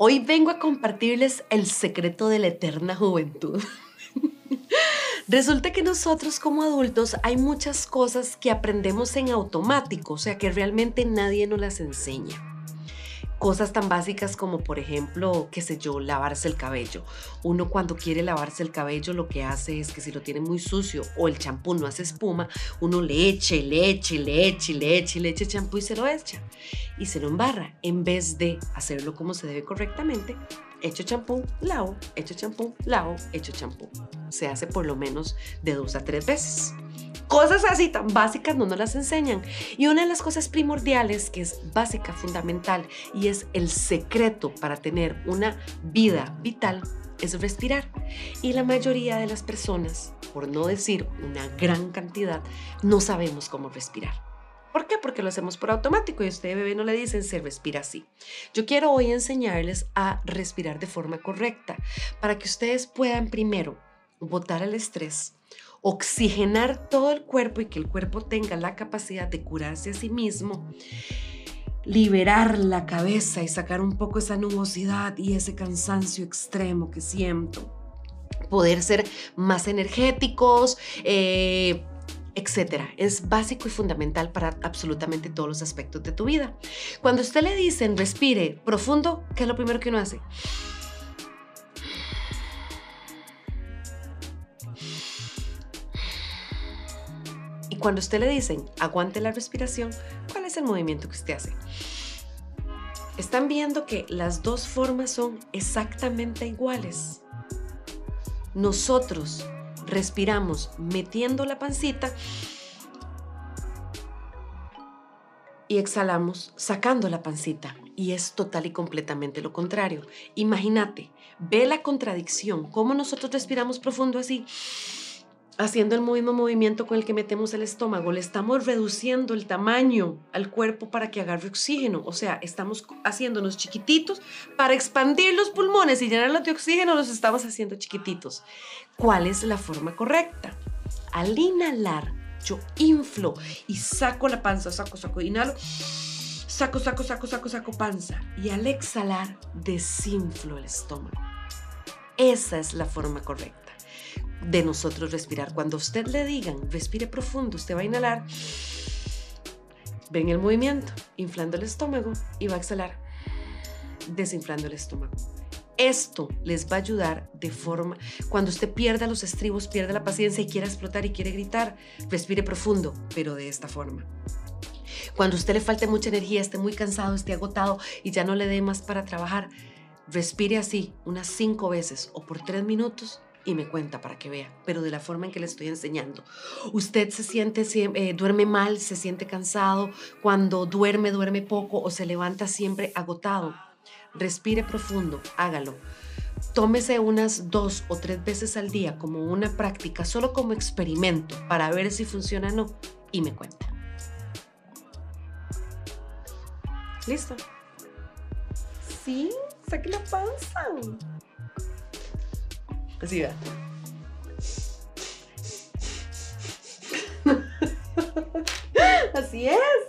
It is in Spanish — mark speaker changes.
Speaker 1: Hoy vengo a compartirles el secreto de la eterna juventud. Resulta que nosotros como adultos hay muchas cosas que aprendemos en automático, o sea que realmente nadie nos las enseña. Cosas tan básicas como, por ejemplo, qué sé yo, lavarse el cabello. Uno cuando quiere lavarse el cabello lo que hace es que si lo tiene muy sucio o el champú no hace espuma, uno le eche, le eche, le eche, le eche, le eche champú y se lo echa. Y se lo embarra. En vez de hacerlo como se debe correctamente, echo champú, lavo, echo champú, lavo, echo champú. Se hace por lo menos de dos a tres veces. Cosas así tan básicas no nos las enseñan. Y una de las cosas primordiales que es básica, fundamental y es el secreto para tener una vida vital es respirar. Y la mayoría de las personas, por no decir una gran cantidad, no sabemos cómo respirar. ¿Por qué? Porque lo hacemos por automático y a usted bebé no le dicen se respira así. Yo quiero hoy enseñarles a respirar de forma correcta para que ustedes puedan primero botar el estrés, oxigenar todo el cuerpo y que el cuerpo tenga la capacidad de curarse a sí mismo, liberar la cabeza y sacar un poco esa nubosidad y ese cansancio extremo que siento, poder ser más energéticos, eh, etcétera. Es básico y fundamental para absolutamente todos los aspectos de tu vida. Cuando usted le dicen respire profundo, ¿qué es lo primero que uno hace? cuando usted le dicen aguante la respiración, ¿cuál es el movimiento que usted hace? Están viendo que las dos formas son exactamente iguales. Nosotros respiramos metiendo la pancita y exhalamos sacando la pancita. Y es total y completamente lo contrario. Imagínate, ve la contradicción, cómo nosotros respiramos profundo así haciendo el mismo movimiento con el que metemos el estómago, le estamos reduciendo el tamaño al cuerpo para que agarre oxígeno. O sea, estamos haciéndonos chiquititos para expandir los pulmones y llenarlos de oxígeno, los estamos haciendo chiquititos. ¿Cuál es la forma correcta? Al inhalar, yo inflo y saco la panza, saco, saco, inhalo, saco, saco, saco, saco, saco panza. Y al exhalar, desinflo el estómago. Esa es la forma correcta de nosotros respirar. Cuando usted le digan, respire profundo, usted va a inhalar, ven el movimiento, inflando el estómago y va a exhalar, desinflando el estómago. Esto les va a ayudar de forma, cuando usted pierda los estribos, pierda la paciencia y quiera explotar y quiere gritar, respire profundo, pero de esta forma. Cuando usted le falte mucha energía, esté muy cansado, esté agotado y ya no le dé más para trabajar, respire así unas cinco veces o por tres minutos y me cuenta para que vea, pero de la forma en que le estoy enseñando. Usted se siente, eh, duerme mal, se siente cansado, cuando duerme, duerme poco o se levanta siempre agotado. Respire profundo, hágalo. Tómese unas dos o tres veces al día como una práctica, solo como experimento, para ver si funciona o no, y me cuenta. ¿Listo? Sí, saque la panza. Va. Así es,